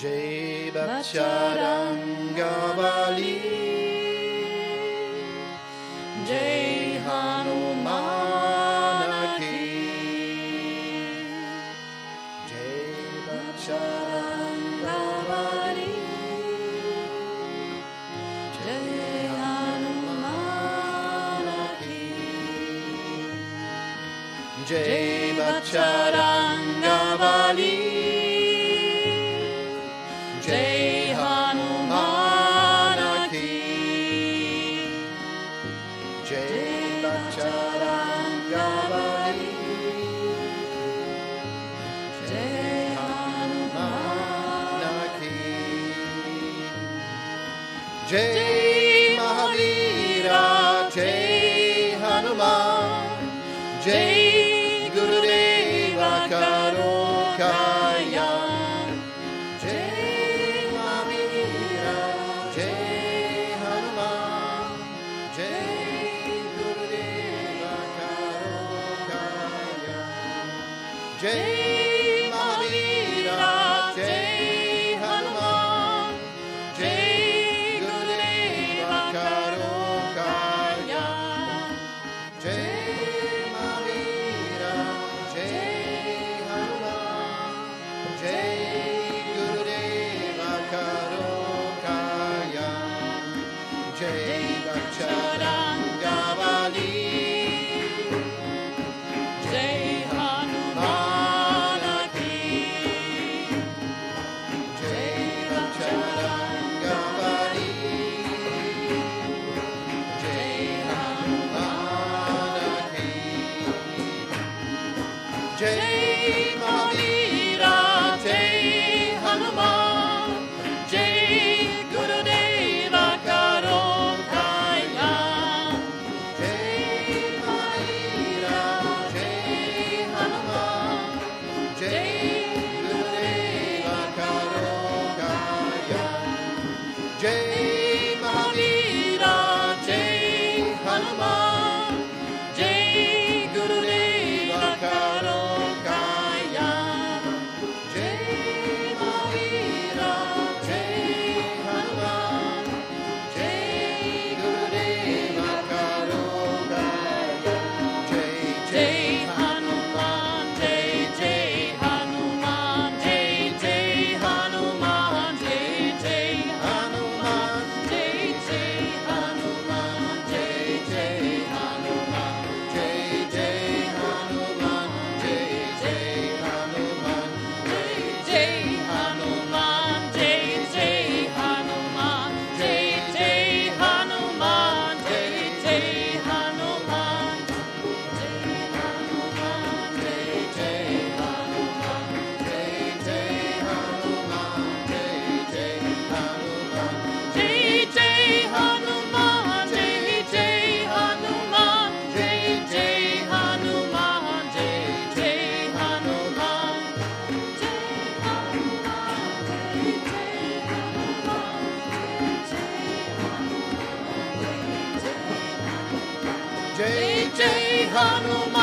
Jai Bacharangavali Jaya Hanumanaki. Jai Bacharangavali Jai Jai Jai Hanumana Ki Jai Bacharangavali Jai Jai Jai Hanuman Jai Jay. J. Jai Jai Hanuman.